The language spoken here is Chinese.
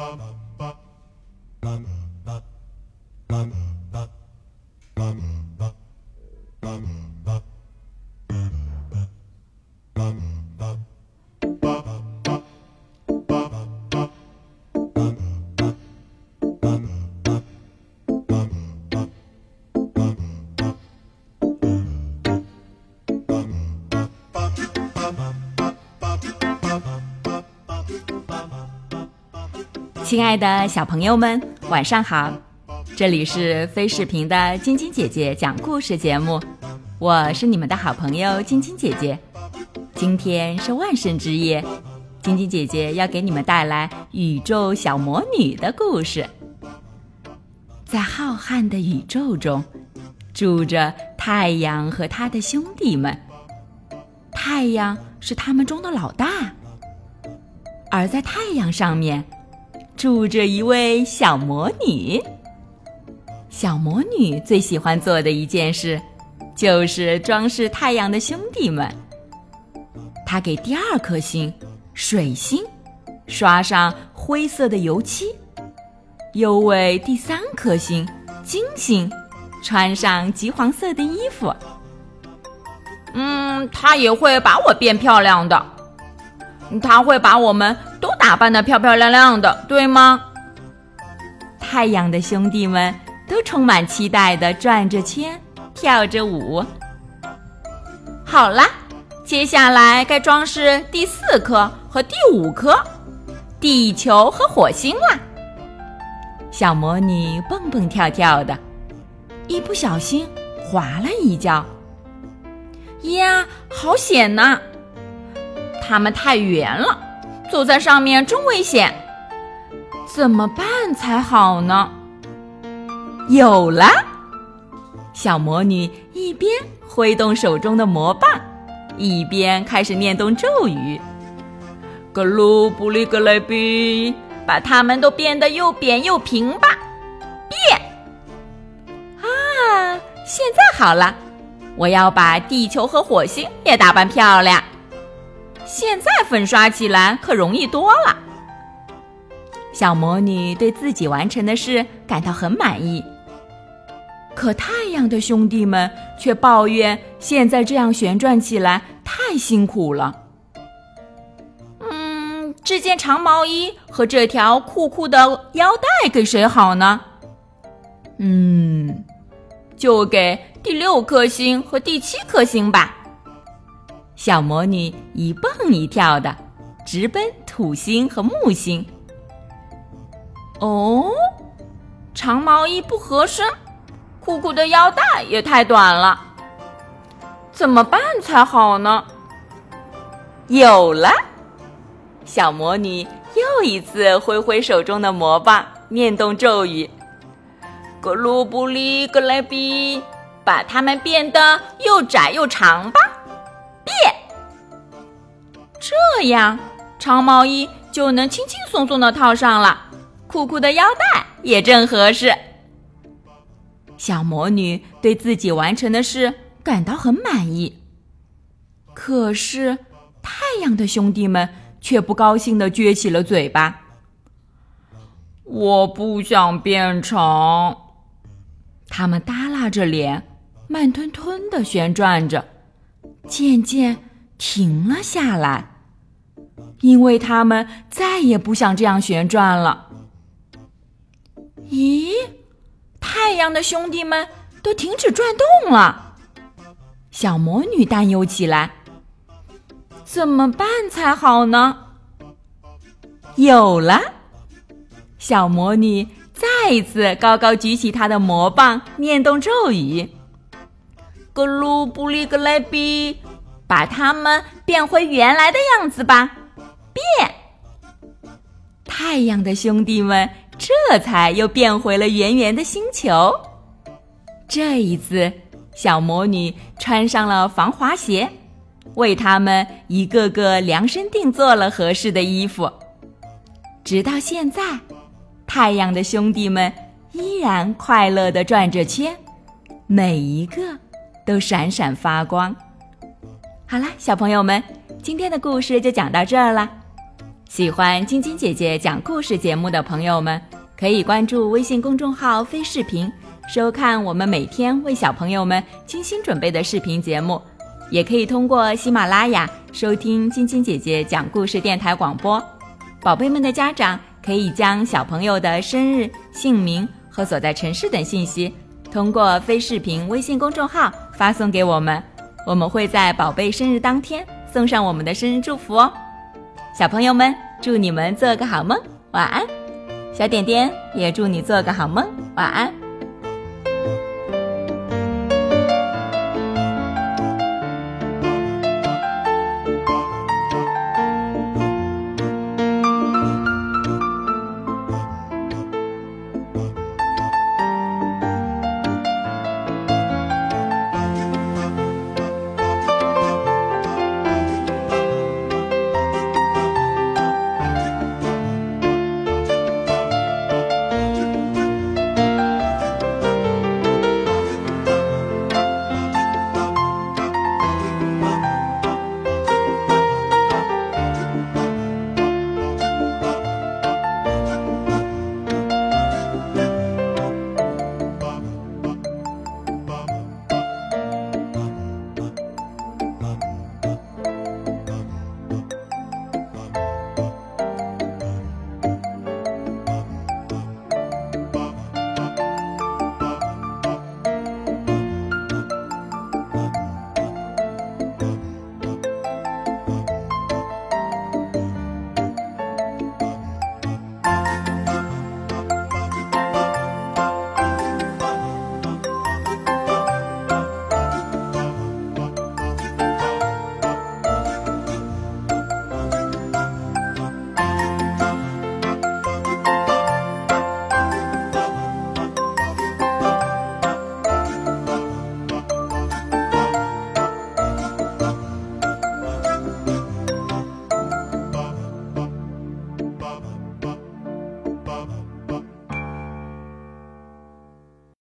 bum. 亲爱的小朋友们，晚上好！这里是飞视频的晶晶姐姐讲故事节目，我是你们的好朋友晶晶姐姐。今天是万圣之夜，晶晶姐姐要给你们带来宇宙小魔女的故事。在浩瀚的宇宙中，住着太阳和他的兄弟们。太阳是他们中的老大，而在太阳上面。住着一位小魔女。小魔女最喜欢做的一件事，就是装饰太阳的兄弟们。她给第二颗星水星刷上灰色的油漆，又为第三颗星金星穿上橘黄色的衣服。嗯，她也会把我变漂亮的。她会把我们。都打扮的漂漂亮亮的，对吗？太阳的兄弟们都充满期待的转着圈，跳着舞。好啦，接下来该装饰第四颗和第五颗，地球和火星啦。小魔女蹦蹦跳跳的，一不小心滑了一跤。呀，好险呐！它们太圆了。走在上面真危险，怎么办才好呢？有了！小魔女一边挥动手中的魔棒，一边开始念动咒语：“格鲁布里格雷比，把它们都变得又扁又平吧！”变！啊，现在好了！我要把地球和火星也打扮漂亮。现在粉刷起来可容易多了。小魔女对自己完成的事感到很满意，可太阳的兄弟们却抱怨现在这样旋转起来太辛苦了。嗯，这件长毛衣和这条酷酷的腰带给谁好呢？嗯，就给第六颗星和第七颗星吧。小魔女一蹦一跳的，直奔土星和木星。哦，长毛衣不合身，酷酷的腰带也太短了，怎么办才好呢？有了！小魔女又一次挥挥手中的魔棒，念动咒语：“格鲁布里格莱比，把它们变得又窄又长吧。”变，这样长毛衣就能轻轻松松的套上了，酷酷的腰带也正合适。小魔女对自己完成的事感到很满意，可是太阳的兄弟们却不高兴的撅起了嘴巴。我不想变长，他们耷拉着脸，慢吞吞的旋转着。渐渐停了下来，因为他们再也不想这样旋转了。咦，太阳的兄弟们都停止转动了，小魔女担忧起来。怎么办才好呢？有了，小魔女再一次高高举起她的魔棒，念动咒语。格鲁布里格莱比，把它们变回原来的样子吧！变！太阳的兄弟们这才又变回了圆圆的星球。这一次，小魔女穿上了防滑鞋，为他们一个个量身定做了合适的衣服。直到现在，太阳的兄弟们依然快乐地转着圈，每一个。都闪闪发光。好啦，小朋友们，今天的故事就讲到这儿了。喜欢晶晶姐姐讲故事节目的朋友们，可以关注微信公众号“飞视频”，收看我们每天为小朋友们精心准备的视频节目。也可以通过喜马拉雅收听晶晶姐姐讲故事电台广播。宝贝们的家长可以将小朋友的生日、姓名和所在城市等信息，通过非视频微信公众号发送给我们，我们会在宝贝生日当天送上我们的生日祝福哦。小朋友们，祝你们做个好梦，晚安！小点点也祝你做个好梦，晚安。